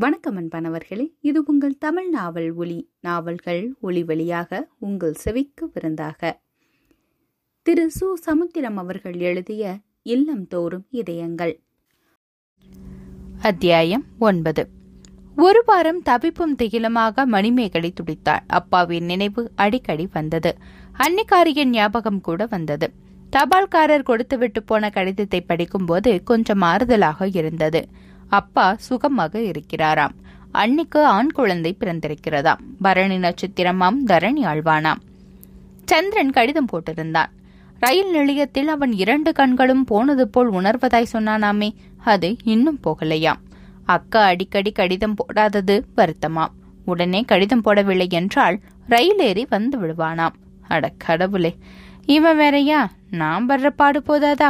வணக்கம் அன்பனவர்களே இது உங்கள் தமிழ் நாவல் ஒளி நாவல்கள் ஒளி வழியாக உங்கள் செவிக்கு விருந்தாக. திரு. சு. சமுத்திரம் அவர்கள் எழுதிய இல்லம் தோறும் இதயங்கள். அத்தியாயம் ஒன்பது. ஒரு வாரம் தவிப்பும் திகிலுமாக மணிமேகலை துடித்தாள். அப்பாவின் நினைவு அடிக்கடி வந்தது. அன்னிக்காரியின் ஞாபகம் கூட வந்தது. தபால்காரர் கொடுத்துவிட்டு போன கடிதத்தை படிக்கும்போது கொஞ்சம் ஆறுதலாக இருந்தது. அப்பா சுகமாக இருக்கிறாராம். அன்னிக்கு ஆண் குழந்தை பிறந்திருக்கிறதாம். பரணி நட்சத்திரமாம் தரணி ஆழ்வானாம். சந்திரன் கடிதம் போட்டிருந்தான். ரயில் நிலையத்தில் அவன் இரண்டு கண்களும் போனது போல் உணர்வதாய் சொன்னானாமே அது இன்னும் போகலையாம். அக்கா அடிக்கடி கடிதம் போடாதது வருத்தமாம். உடனே கடிதம் போடவில்லை என்றால் ரயில் ஏறி வந்து விடுவானாம். அட கடவுளே இவன் வேறையா? நான் வர்ற பாடு போதாதா?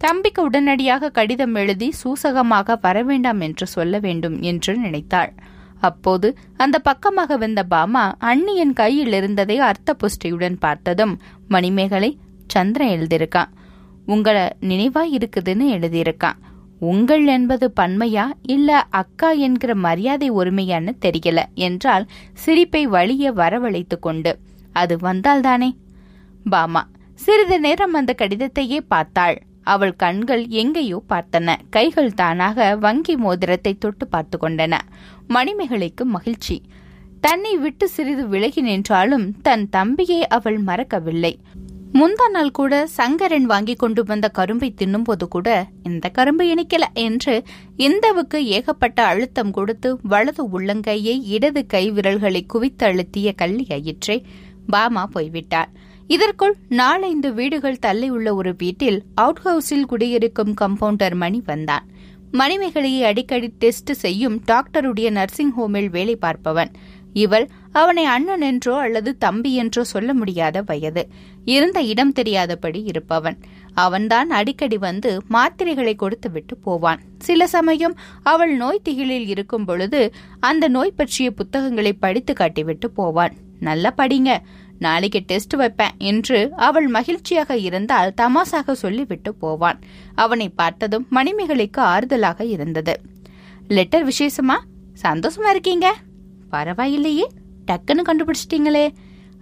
தம்பிக்கு உடனடியாக கடிதம் எழுதி சூசகமாக வரவேண்டாம் என்று சொல்ல வேண்டும் என்று நினைத்தாள். அப்போது அந்த பக்கமாக வந்த பாமா அண்ணியின் கையில் இருந்ததை அர்த்த புஷ்டியுடன் பார்த்ததும் மணிமேகலை சந்திரன் எழுதியிருக்கான். உங்களை நினைவா இருக்குதுன்னு எழுதியிருக்கான். உங்கள் என்பது பன்மையா இல்ல அக்கா என்கிற மரியாதை ஒருமையான்னு தெரியல என்றால் சிரிப்பை வழிய வரவழைத்து கொண்டு அது வந்தால்தானே பாமா சிறிது நேரம் அந்த கடிதத்தையே பார்த்தாள். அவள் கண்கள் எங்கேயோ பார்த்தன. கைகள் தானாக வங்கி மோதிரத்தை தொட்டு பார்த்து கொண்டன. மணிமேகலைக்கு மகிழ்ச்சி. தன்னை விட்டு சிறிது விலகி நின்றாலும் தன் தம்பியை அவள் மறக்கவில்லை. முந்தா நாள் கூட சங்கரன் வாங்கி கொண்டு வந்த கரும்பை தின்னும்போது கூட இந்த கரும்பு இனிக்கல என்று இந்தவுக்கு ஏகப்பட்ட அழுத்தம் கொடுத்து வலது உள்ளங்கையை இடது கை விரல்களை குவித்து அழுத்திய கள்ளி ஆயிற்றே பாமா போய்விட்டார் இதற்குள் நாலைந்து வீடுகள் தள்ளி உள்ள ஒரு வீட்டில் அவுட் ஹவுஸில் குடியிருக்கும் கம்பவுண்டர் மணி வந்தான். மணிமேகலையை அடிக்கடி டெஸ்ட் செய்யும் டாக்டருடைய நர்சிங் ஹோமில் வேலை பார்ப்பவன். இவள் அவனை அண்ணன் என்றோ அல்லது தம்பி என்றோ சொல்ல முடியாத வயது. இருந்த இடம் தெரியாதபடி இருப்பவன். அவன்தான் அடிக்கடி வந்து மாத்திரைகளை கொடுத்துவிட்டு போவான். சில சமயம் அவள் நோய் திகிலில் இருக்கும் பொழுது அந்த நோய் பற்றிய புத்தகங்களை படித்து காட்டிவிட்டு போவான். நல்லா படிங்க. நாளைக்கு டெஸ்ட் வைப்பேன் என்று அவள் மகிழ்ச்சியாக இருந்தால் தமாசாக சொல்லிவிட்டு போவான். அவனை பார்த்ததும் மணிமேகலைக்கு ஆறுதலாக இருந்தது. லெட்டர் விசேஷமா? சந்தோஷமா இருக்கீங்க? பரவாயில்லையே. டக்குன்னு கண்டுபிடிச்சிட்டீங்களே.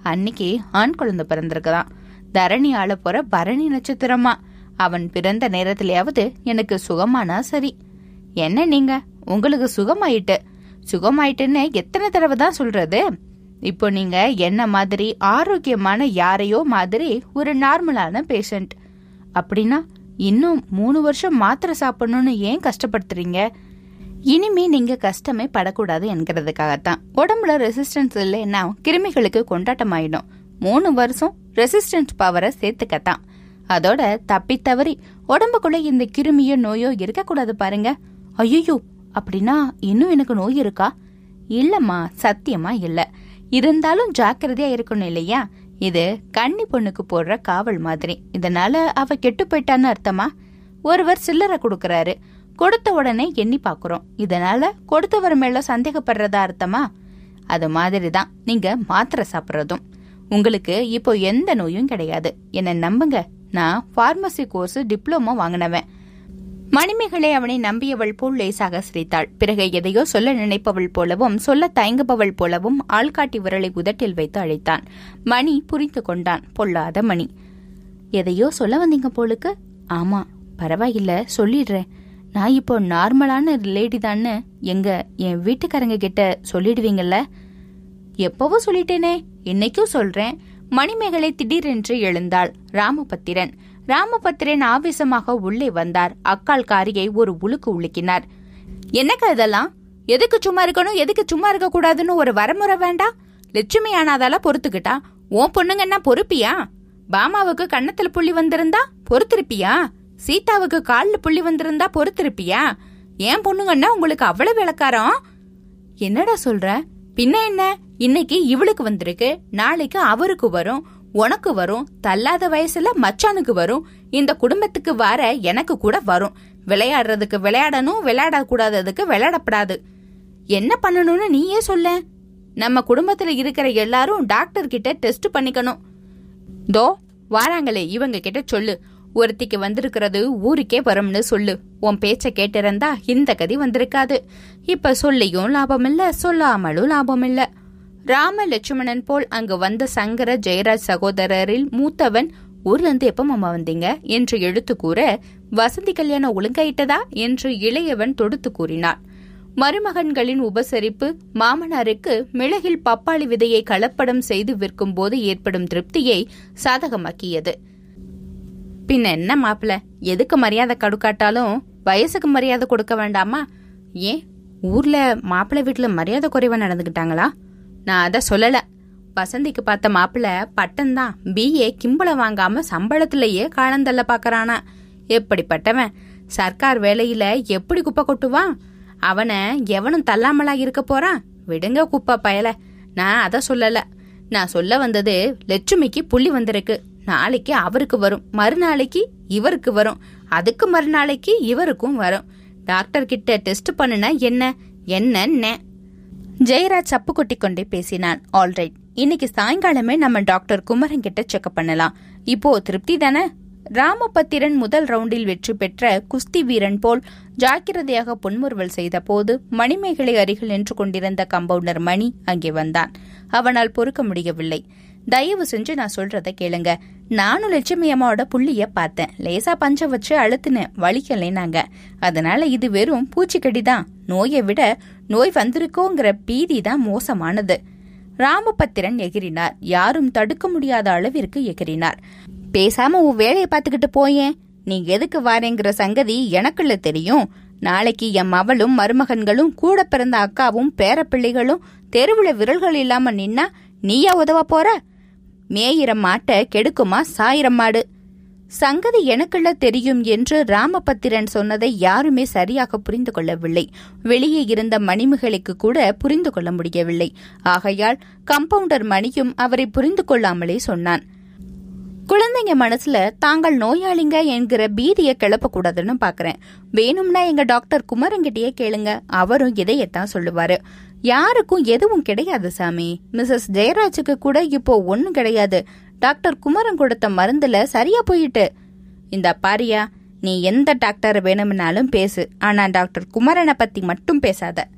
அன்னைக்கு ஆண் குழந்தை பிறந்திருக்குதான் தரணி ஆள போற பரணி நட்சத்திரமா? அவன் பிறந்த நேரத்திலேயாவது எனக்கு சுகமானா சரி. என்ன நீங்க? உங்களுக்கு சுகமாயிட்டு. சுகமாயிட்டுன்னு எத்தனை தடவை தான் சொல்றது? இப்போ நீங்க என்ன மாதிரி ஆரோக்கியமான யாரையோ மாதிரி ஒரு நார்மலான பேஷண்ட் அப்படின்னா இன்னும் மூணு வருஷம் மாத்திரை சாப்பிடணும்னு ஏன் கஷ்டப்படுத்துறீங்க? இனிமே நீங்க கஷ்டமே படக்கூடாது என்கிறதுக்காகத்தான். உடம்புல ரெசிஸ்டன்ஸ் இல்லைன்னா கிருமிகளுக்கு கொண்டாட்டமாயிடும். மூணு வருஷம் ரெசிஸ்டன்ஸ் பவரை சேர்த்துக்கத்தான். அதோட தப்பி தவறி உடம்புக்குள்ள இந்த கிருமியோ நோயோ இருக்கக்கூடாது பாருங்க. ஐயோ அப்படின்னா இன்னும் எனக்கு நோய் இருக்கா? இல்லம்மா சத்தியமா இல்லை. இருந்தாலும் ஜாக்கிரதையா இருக்கணும் இல்லையா? இது கன்னி பொண்ணுக்கு போடுற காவல் மாதிரி. இதனால அவ கெட்டு போயிட்டான்னு அர்த்தமா? ஒருவர் சில்லறை கொடுக்கறாரு. கொடுத்த உடனே எண்ணி பாக்குறோம். இதனால கொடுத்தவர் மேல சந்தேகப்படுறதா அர்த்தமா? அது மாதிரி தான் நீங்க மாத்திரை சாப்பிட்றதும். உங்களுக்கு இப்போ எந்த நோயும் கிடையாது. என்ன நம்புங்க. நான் ஃபார்மசி கோர்ஸ் டிப்ளமோ வாங்கினவன். மணிமேகலை அவனை நம்பியவள் போல் லேசாக சிரித்தாள். பிறகு எதையோ சொல்ல நினைப்பவள் போலவும் சொல்ல தயங்குபவள் போலவும் ஆள்காட்டி விரலை உதட்டில் வைத்து அழைத்தான். மணி புரிந்து கொண்டான். பொல்லாத மணி. எதையோ சொல்ல வந்தீங்க போலுக்கு? ஆமா பரவாயில்ல சொல்லிடுறேன். நான் இப்போ நார்மலான லேடி தான்னு எங்க என் வீட்டுக்காரங்க கிட்ட சொல்லிடுவீங்கல்ல? எப்பவோ சொல்லிட்டேனே இன்னைக்கும் சொல்றேன். மணிமேகலை திடீரென்று எழுந்தாள். ராமபத்திரன். ராமபத்திரன் ஆவேசமாக உள்ளே வந்தார். அக்கால் காரியை ஒரு உழுக்கு உலுக்கினார் என்னக்கா இதெல்லாம்? எதுக்கு சும்மா இருக்கணும்? எதுக்கு சும்மா இருக்க கூடாதுன்னு ஒரு வரமுறை வேண்டாம் லட்சுமி ஆனாதால பொறுத்துக்கிட்டா? உன் பொண்ணுங்க என்ன பொறுப்பியா? பாமாவுக்கு கன்னத்துல புள்ளி வந்திருந்தா பொறுத்திருப்பியா? சீதாவுக்கு கால்ல புள்ளி வந்திருந்தா பொறுத்திருப்பியா? ஏன் பொண்ணுங்கன்னா உங்களுக்கு அவ்வளவு விளக்காரம் என்னடா சொல்ற? பின்ன என்ன? இன்னைக்கு இவளுக்கு வந்திருக்கு. நாளைக்கு அவருக்கு வரும். உனக்கு வரும் தள்ளாத வயசுல மச்சானுக்கு வரும் இந்த குடும்பத்துக்கு வர எனக்கு கூட வரும். விளையாடுறதுக்கு விளையாடணும் விளையாட கூடாததுக்கு விளையாடப்படாது. என்ன பண்ணணும்னு நீயே சொல்ல. நம்ம குடும்பத்துல இருக்கிற எல்லாரும் டாக்டர் கிட்ட டெஸ்ட் பண்ணிக்கணும். தோ வாராங்களே இவங்க கிட்ட சொல்லு. ஒருத்திக்கு வந்திருக்கிறது ஊருக்கே வரும்னு சொல்லு. உன் பேச்ச கேட்டிருந்தா இந்த கதி வந்திருக்காது. இப்ப சொல்லியும் லாபம் இல்ல சொல்லாமலும் லாபம் இல்லை. ராம லட்சுமணன் போல் அங்கு வந்த சங்கர ஜெயராஜ் சகோதரரில் மூத்தவன் ஊர்லேருந்து எப்ப மாமா வந்தீங்க என்று எடுத்து கூற வசந்தி கல்யாணம் ஒழுங்காயிட்டதா? என்று இளையவன் தொடுத்து கூறினான். மருமகன்களின் உபசரிப்பு மாமனாருக்கு மிளகில் பப்பாளி விதையை கலப்படம் செய்து விற்கும் போது ஏற்படும் திருப்தியை சாதகமாக்கியது. பின்ன என்ன மாப்பிள? எதுக்கு மரியாதை கடுக்காட்டாலும் வயசுக்கு மரியாதை கொடுக்க வேண்டாமா? ஏன்? ஊர்ல மாப்பிள்ளை வீட்டுல மரியாதை குறைவா நடந்துக்கிட்டாங்களா நான் அதை சொல்லல. வசந்திக்கு பார்த்த மாப்பிள்ள பட்டம்தான். பிஏ கிம்பள வாங்காம சம்பளத்திலேயே காலந்தள்ள பாக்கறானா? எப்படிப்பட்டவன்? சர்க்கார் வேலையில எப்படி குப்பை கொட்டுவான்? அவனை எவனும் தள்ளாமலா இருக்க போறான்? விடுங்க குப்பை பயல. நான் அத சொல்லல. நான் சொல்ல வந்தது லட்சுமிக்கு புள்ளி வந்திருக்கு. நாளைக்கு அவருக்கு வரும். மறுநாளைக்கு இவருக்கு வரும். அதுக்கு மறுநாளைக்கு இவருக்கும் வரும். டாக்டர் கிட்ட டெஸ்ட் பண்ணுனா என்ன? என்ன ஜெயராஜ் சப்பு கொட்டி கொண்டே பேசினான் ஆல்ரைட் இன்னைக்கு சாயங்காலமே நம்ம டாக்டர் குமரன் கிட்ட செக்அப் பண்ணலாம். இப்போ திருப்தி தானே? ராமபத்திரன் முதல் ரவுண்டில் வெற்றி பெற்ற குஸ்தி வீரன் போல் ஜாக்கிரதையாக புன்முறுவல் செய்த போது மணிமேகலை அருகில் நின்று கொண்டிருந்த கம்பவுண்டர் மணி அங்கே வந்தான். அவனால் பொறுக்க முடியவில்லை. தயவு செஞ்சு நான் சொல்றத கேளுங்க. நானும் லட்சுமி அம்மாவோட புள்ளிய பார்த்தேன். லேசா பஞ்ச வச்சு அழுத்துனேன் வலிக்கலைனாங்க அதனால இது வெறும் பூச்சிக்கடிதான். நோயை விட நோய் வந்திருக்கோங்கிற பீதி தான் மோசமானது. ராமபத்திரன் எகிரினார் யாரும் தடுக்க முடியாத அளவிற்கு எகிரினார் பேசாம உன் வேலையை பார்த்துக்கிட்டு போயேன். நீ எதுக்கு வாரேங்கிற சங்கதி எனக்குள்ள தெரியும். நாளைக்கு என் மவளும் மருமகன்களும் கூட பிறந்த அக்காவும் பேரப்பிள்ளைகளும் தெருவுல விரல்கள் இல்லாம நின்னா நீயா உதவ போற? மேயிற மாட்டை கெடுக்குமா? சாயிரம் மாடு சங்கதி எனக்குள்ள தெரியும் என்று ராமபத்திரன் சொன்னதை யாருமே சரியாக புரிந்து கொள்ளவில்லை. வெளியே இருந்த மணிமகளுக்கு கூட புரிந்து கொள்ள முடியவில்லை. ஆகையால் கம்பவுண்டர் மணியும் அவரை புரிந்து கொள்ளாமலே சொன்னான். குழந்தைங்க மனசுல தாங்கள் நோயாளிங்க என்கிற பீதியை கிளப்பக்கூடாதுன்னு பாக்குறேன். வேணும்னா எங்க டாக்டர் குமரங்கிட்டயே கேளுங்க. அவரும் இதையத்தான் சொல்லுவாரு. யாருக்கும் எதுவும் கிடையாது சாமி. மிஸ்ஸஸ் ஜெயராஜுக்கு கூட இப்போ ஒன்னும் கிடையாது. டாக்டர் குமரன் கொடுத்த மருந்துல சரியா போயிட்டு. இந்த பாரியா நீ எந்த டாக்டர் வேணும்னாலும் பேசு. ஆனா டாக்டர் குமரனை பத்தி மட்டும் பேசாத.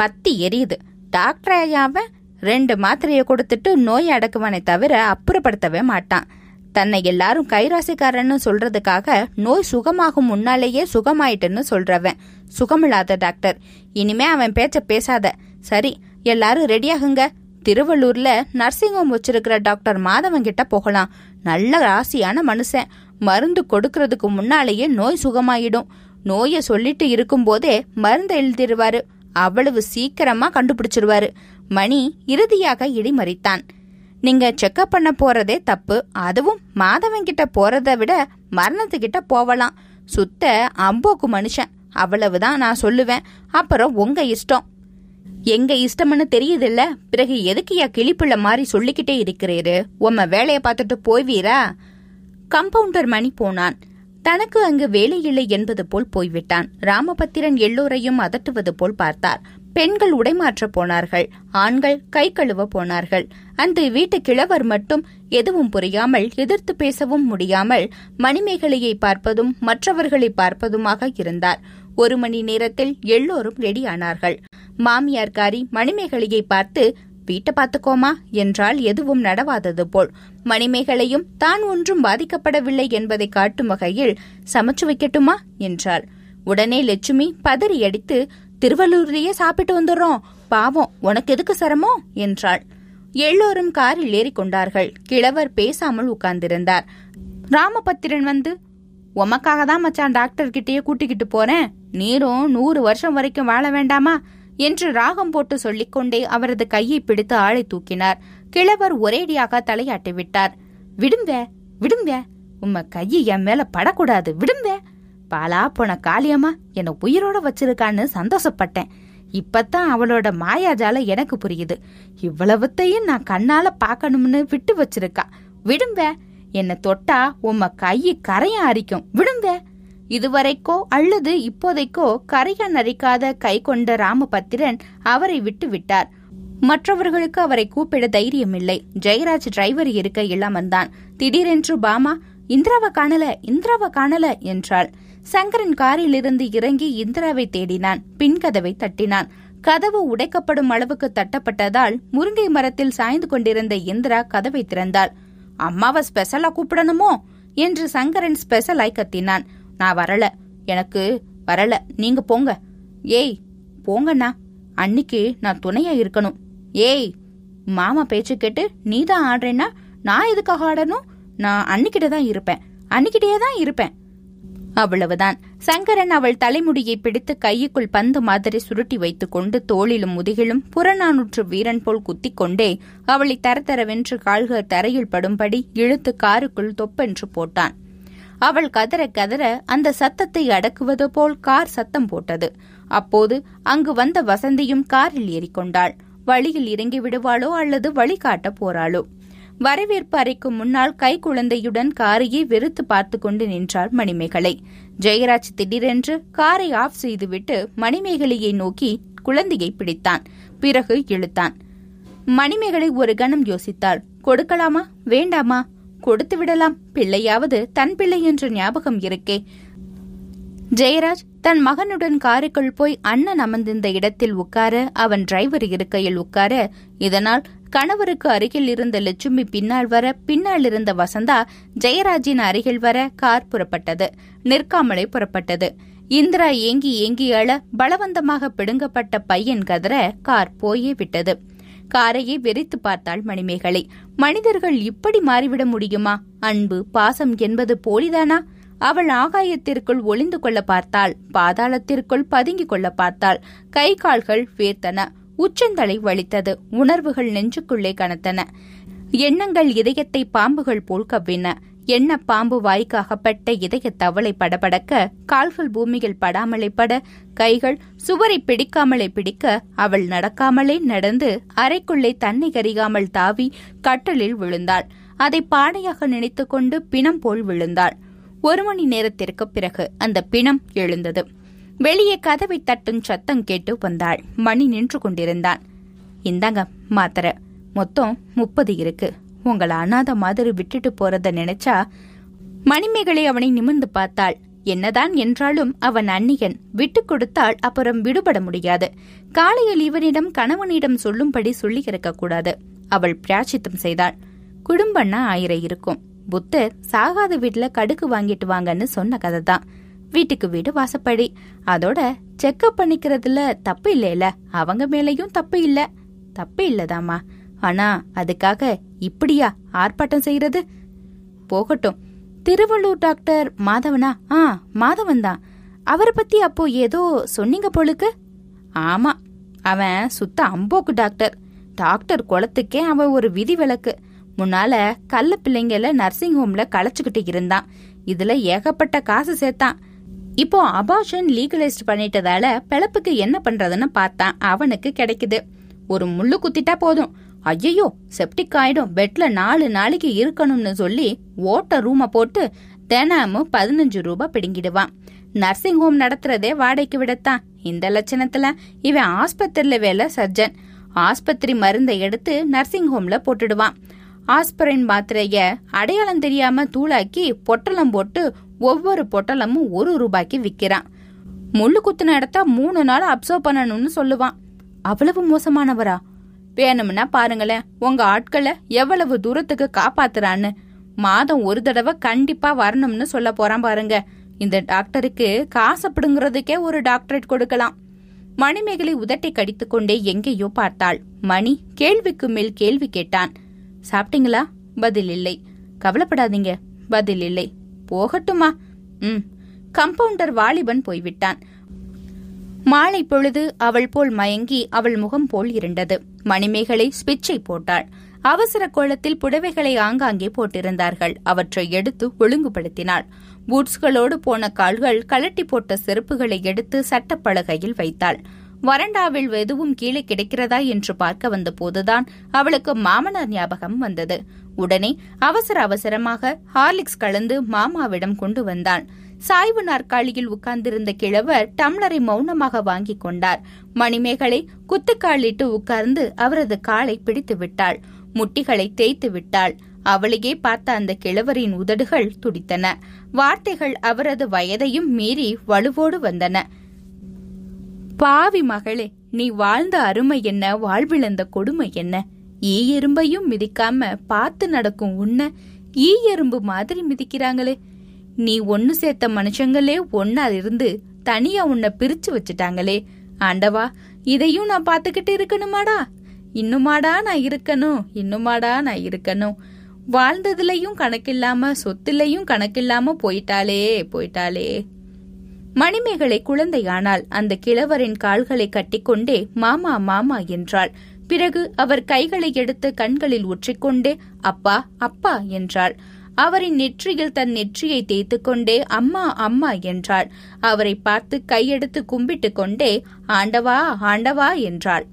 பத்தி எரியுது. டாக்டர் ஐயாவன் ரெண்டு மாத்திரையை கொடுத்துட்டு நோய் அடக்குவானே தவிர அப்புறப்படுத்தவே மாட்டான். தன்னை எல்லாரும் கைராசிக்காரன்னு சொல்றதுக்காக நோய் சுகமாகும் முன்னாலேயே சுகமாயிட்டுன்னு சொல்றவன். சுகமில்லாத டாக்டர். இனிமே அவன் பேச்ச பேசாத. சரி எல்லாரும் ரெடியாகுங்க. திருவள்ளூர்ல நர்சிங் ஹோம் வச்சிருக்கிற டாக்டர் மாதவன் கிட்ட போகலாம். நல்ல ராசியான மனுஷன். மருந்து கொடுக்கறதுக்கு முன்னாலேயே நோய் சுகமாயிடும். நோய சொல்லிட்டு இருக்கும்போதே மருந்து எழுதிருவாரு அவ்வளவு சீக்கிரமா கண்டுபிடிச்சிருவாரு. மணி இறுதியாக இடிமறித்தான் நீங்க செக்கப் பண்ண போறதே தப்பு. அதுவும் மாதவன் கிட்ட போறதை விட மரணத்துக்கிட்ட போவலாம். சுத்த அம்போக்கு மனுஷன். அவ்வளவுதான் நான் சொல்லுவேன். அப்புறம் உங்க இஷ்டம். எங்க இஷ்டம்னு தெரியுதில்ல? பிறகு எதுக்குயா கிளிப்புள்ள மாதிரி சொல்லிக்கிட்டே இருக்கிறீரு? உம்ம வேலைய பார்த்துட்டு போய்வீரா? கம்பவுண்டர் மணி போனான். தனக்கு அங்கு வேலை இல்லை என்பது போல் போய்விட்டான். ராமபத்திரன் எல்லோரையும் அதட்டுவது போல் பார்த்தார். பெண்கள் உடைமாற்ற போனார்கள் ஆண்கள் கை கழுவ போனார்கள். அந்த வீட்டு கிழவர் மட்டும் எதுவும் புரியாமல் எதிர்த்து பேசவும் முடியாமல் மணிமேகலையை பார்ப்பதும் மற்றவர்களை பார்ப்பதுமாக இருந்தார். ஒரு மணி நேரத்தில் எல்லோரும் ரெடியானார்கள். மாமியார்காரி மணிமேகலையை பார்த்து வீட்டை பார்த்துக்கோமா என்றால் எதுவும் நடவாதது போல். மணிமேகலையும் தான் ஒன்றும் பாதிக்கப்படவில்லை என்பதை காட்டும் வகையில் சமைச்சு வைக்கட்டுமா என்றாள். உடனே லட்சுமி பதறியடித்து திருவள்ளூர்லயே சாப்பிட்டு வந்துடுறோம். பாவம் உனக்கு எதுக்கு சிரமம்? என்றாள். எல்லோரும் காரில் ஏறிக்கொண்டார்கள். கிழவர் பேசாமல் உட்கார்ந்திருந்தார். ராமபத்திரன் வந்து உமக்காக தான் மச்சான் டாக்டர் கிட்டேயே கூட்டிக்கிட்டு போறேன். நீரும் நூறு வருஷம் வரைக்கும் வாழ வேண்டாமா? என்று ராகம் போட்டு சொல்லிக்கொண்டே அவரது கையை பிடித்து ஆளை தூக்கினார். கிழவர் ஒரேடியாக தலையாட்டி விட்டார் விடுங்க விடுங்க. உம்ம கையை என் மேல படக்கூடாது. விடுங்க. பாலா போன காளியம்மா என்னை உயிரோட வச்சிருக்கான்னு சந்தோஷப்பட்டேன். இப்பத்தான் அவளோட மாயாஜால எனக்கு புரியுது. இவ்வளவுத்தையும் நான் கண்ணால பாக்கணும்னு விட்டு வச்சிருக்கா. விடும்ப என்னை தொட்டா உம்ம கையை கரையா அரிக்கும். விடுங்க இதுவரைக்கோ அல்லது இப்போதைக்கோ கரையா நரிக்காத கை கொண்ட ராமபத்திரன் அவரை விட்டு விட்டார். மற்றவர்களுக்கு அவரை கூப்பிட தைரியமில்லை. ஜெயராஜ் டிரைவர் இருக்க இளமன்தான் திடீரென்று பாமா இந்திராவை காணல இந்திராவை காணல என்றாள். சங்கரன் காரிலிருந்து இறங்கி இந்திராவை தேடினான். பின் கதவை தட்டினான். கதவு உடைக்கப்படும் அளவுக்கு தட்டப்பட்டதால் முருங்கை மரத்தில் சாய்ந்து கொண்டிருந்த இந்திரா கதவை திறந்தாள். அம்மாவை ஸ்பெஷலா கூப்பிடணுமோ? என்று சங்கரன் ஸ்பெஷலாய் கத்தினான். நான் வரல. எனக்கு வரல. நீங்க போங்க. ஏய் போங்கண்ணா. அன்னிக்கு நான் துணையா இருக்கணும். ஏய் மாமா பேச்சு கேட்டு நீ தான் ஆடுறேன்னா நான் எதுக்காக ஆடணும்? நான் அன்னிக்கிட்ட தான் இருப்பேன். அன்னிக்கிட்டே தான் இருப்பேன். அவ்வளவுதான். சங்கரன் அவள் தலைமுடியை பிடித்து கையுக்குள் பந்து மாதிரி சுருட்டி வைத்துக் கொண்டு தோளிலும் முதுகிலும் புறநானூற்று வீரன் போல் குத்திக் கொண்டே அவளை தரதரவென்று கால்கள் தரையில் படும்படி இழுத்து காருக்குள் தொப்பென்று போட்டான். அவள் கதற கதற அந்த சத்தத்தை அடக்குவது போல் கார் சத்தம் போட்டது. அப்போது அங்கு வந்த வசந்தியும் காரில் ஏறிக்கொண்டாள். வழியில் இறங்கி விடுவாளோ அல்லது வழிகாட்ட போறாளோ? வரவேற்பு அறைக்கு முன்னால் கைக்குழந்தையுடன் காரையே வெறுத்து பார்த்து கொண்டு நின்றார் மணிமேகலை. ஜெயராஜ் திடீரென்று காரை ஆஃப் செய்துவிட்டு மணிமேகலையை நோக்கி குழந்தையை பிடித்தான். பிறகு இழுத்தான். மணிமேகலை ஒரு கணம் யோசித்தாள். கொடுக்கலாமா? வேண்டாமா? கொடுத்து விடலாம். பிள்ளையாவது தன் பிள்ளை என்ற ஞாபகம் இருக்கே. ஜெயராஜ் தன் மகனுடன் காருக்குள் போய் அண்ணன் அமர்ந்திருந்த இடத்தில் உட்கார அவன் டிரைவர் இருக்கையில் உட்கார இதனால் கணவருக்கு அருகில் இருந்த லட்சுமி பின்னால் வர பின்னால் இருந்த வசந்தா ஜெயராஜின் அருகில் வர கார் புறப்பட்டது. நிற்காமலே புறப்பட்டது. இந்திரா ஏங்கி ஏங்கி அழ பலவந்தமாக பிடுங்கப்பட்ட பையன் கதற கார் போயே விட்டது. காரையே வெறித்து பார்த்தாள் மணிமேகலை. மனிதர்கள் இப்படி மாறிவிட முடியுமா? அன்பு பாசம் என்பது போலிதானா? அவள் ஆகாயத்திற்குள் ஒளிந்து கொள்ள பார்த்தாள் பாதாளத்திற்குள் பதுங்கிக் கொள்ள பார்த்தாள். கை கால்கள் வேர்த்தன. உச்சந்தலை வலித்தது. உணர்வுகள் நெஞ்சுக்குள்ளே கனத்தன. எண்ணங்கள் இதயத்தை பாம்புகள் போல் கவ்வின. எண்ண பாம்பு வாய்க்கு அகப்பட்ட இதய தவளை படபடக்க கால்கள் பூமியில் படாமலே பட கைகள் சுவரை பிடிக்காமலே பிடிக்க அவள் நடக்காமலே நடந்து அறைக்குள்ளே தன்னை கறியாமல் தாவி கட்டலில் விழுந்தாள். அதை பாடையாக நினைத்துக்கொண்டு பிணம் போல் விழுந்தாள். ஒரு மணி நேரத்திற்கு பிறகு அந்த பிணம் எழுந்தது. வெளியே கதவை தட்டும் சத்தம் கேட்டு வந்தாள். மணி நின்று கொண்டிருந்தான். இந்தாங்க மாத்திர. மொத்தம் முப்பது இருக்கு. உங்களை அனாத மாதிரி விட்டுட்டு போறத நினைச்சா மணிமேகலை அவனை நிமிர்ந்து பார்த்தாள். என்னதான் என்றாலும் அவன் அன்னியன் விட்டு கொடுத்தால் அப்புறம் விடுபட முடியாது. காலையில் இவனிடம் கணவனிடம் சொல்லும்படி சொல்லி கூடாது. அவள் பிராச்சித்தம் செய்தாள். குடும்பம்னா ஆயிரம் இருக்கும். புத்தர் சாகாத வீட்டுல கடுக்கு வாங்கிட்டு வாங்கன்னு சொன்ன கதை தான் வீட்டுக்கு வீடு வாசப்படி. அதோட செக்கப் பண்ணிக்கிறதுல தப்பு இல்லைல. அவங்க மேலையும் தப்பு இல்ல. தப்பு இல்லதாமா ஆனா அதுக்காக இப்படியா ஆர்ப்பாட்டம் செய்யறது? போகட்டும். திருவள்ளூர் டாக்டர் மாதவனா? ஆ மாதவன் தான். அவரை பத்தி அப்போ ஏதோ சொன்னீங்க போலுக்கு? ஆமா அவன் சுத்த அம்போக்கு டாக்டர். டாக்டர் குளத்துக்கே அவன் ஒரு விதி விலக்கு முன்னால கள்ள பிள்ளைங்கள நர்சிங் ஹோம்ல களைச்சுக்கிட்டு இருந்தான். இதுல ஏகப்பட்ட காசு சேர்த்தான். இப்போ அபாஷன் லீகலைஸ்ட் பண்ணிட்டதால பிழப்புக்கு என்ன பண்றதுன்னு பார்த்தான் அவனுக்கு கிடைக்குது. ஒரு முள்ளு குத்திட்டா போதும். ஐயோ செப்டிக் ஆயிடும். பெட்ல நாலு நாளைக்கு இருக்கணும்னு சொல்லி ஓட்ட ரூமை போட்டு தினமும் பதினஞ்சு ரூபாய் பிடுங்கிடுவான். நர்சிங் ஹோம் நடத்துறதே வாடகைக்கு விடத்தான். இந்த லட்சணத்துல இவன் ஆஸ்பத்திரியில வேலை சர்ஜன் ஆஸ்பத்திரி மருந்தை எடுத்து நர்சிங் ஹோம்ல போட்டுடுவான். ஆஸ்பரின் மாத்திரைய அடையாளம் தெரியாம தூளாக்கி பொட்டலம் போட்டு ஒவ்வொரு பொட்டலமும் ஒரு ரூபாய்க்கு விற்கிறான் முள்ளு குத்துன இடத்த மூணு நாள் அப்சர்வ் பண்ணணும்னு சொல்லுவான். அவ்வளவு மோசமானவரா? வேணும்னா பாருங்களேன் உங்க ஆட்களை எவ்வளவு தூரத்துக்கு காப்பாத்துறான்னு. மாதம் ஒரு தடவை கண்டிப்பா வரணும்னு சொல்ல போறான் பாருங்க. இந்த டாக்டருக்கு காசு ஒரு டாக்டரேட் கொடுக்கலாம். மணிமேகலை உதட்டை கடித்துக்கொண்டே எங்கேயோ பார்த்தாள். மணி கேள்விக்கு மேல் கேள்வி கேட்டான். சாப்பிட்டீங்களா? பதில் இல்லை. கவலைப்படாதீங்க. பதில் இல்லை. போகட்டுமா? ம். கம்பவுண்டர் வாலிபன் போய்விட்டான். மாலை பொழுது அவள் போல் மயங்கி அவள் முகம் போல் இருண்டது மணிமேகலை ஸ்பிட்சை போட்டாள். அவசர கோலத்தில் புடவைகளை ஆங்காங்கே போட்டிருந்தார்கள். அவற்றை எடுத்து ஒழுங்குபடுத்தினாள். பூட்ஸ்களோடு போன கால்கள் கலட்டி போட்ட செருப்புகளை எடுத்து சட்டப்பலகையில் வைத்தாள். வறண்டாவில் எதுவும் கீழே கிடைக்கிறதா என்று பார்க்க வந்த போதுதான் அவளுக்கு மாமனார் ஞாபகம் வந்தது. உடனே அவசர அவசரமாக ஹார்லிக்ஸ் கலந்து மாமாவிடம் கொண்டு வந்தான். சாய்வு நாற்காலியில் உட்கார்ந்திருந்த கிழவர் டம்ளரை மௌனமாக வாங்கிக் கொண்டார். மணிமேகலை குத்துக்காலிட்டு உட்கார்ந்து அவரது காலை பிடித்து விட்டாள். முட்டிகளை தேய்த்து விட்டாள். அவளையே பார்த்த அந்த கிழவரின் உதடுகள் துடித்தன. வார்த்தைகள் அவரது வயதையும் மீறி வலுவோடு வந்தன. பாவி மகளே நீ வாழ்ந்த அருமை என்ன? வாழ்விழந்த கொடுமை என்ன? ஈ எறும்பையும் மிதிக்காம பார்த்து நடக்கும் உன்ன ஈ எறும்பு மாதிரி மிதிக்கிறாங்களே. நீ ஒன்னு சேர்த்த மனுஷங்களே ஒன்னா இருந்து தனியா உன்னை பிரிச்சு வச்சுட்டாங்களே. ஆண்டவா இதையும் நான் பார்த்துக்கிட்டு இருக்கணுமாடா? இன்னுமாடா நான் இருக்கணும் இன்னுமாடா நான் இருக்கணும். வாழ்ந்ததுலயும் கணக்கில்லாம சொத்துலயும் கணக்கில்லாம போயிட்டாளே போயிட்டாளே. மணிமேகலை குழந்தையானால் அந்த கிழவரின் கால்களை கட்டிக்கொண்டே மாமா மாமா என்றாள். பிறகு அவர் கைகளை எடுத்து கண்களில் ஒற்றிக்கொண்டே அப்பா அப்பா என்றாள். அவரின் நெற்றியில் தன் நெற்றியை தேய்த்து கொண்டே அம்மா அம்மா என்றாள். அவரை பார்த்து கையெடுத்து கும்பிட்டு கொண்டே ஆண்டவா ஆண்டவா என்றாள்.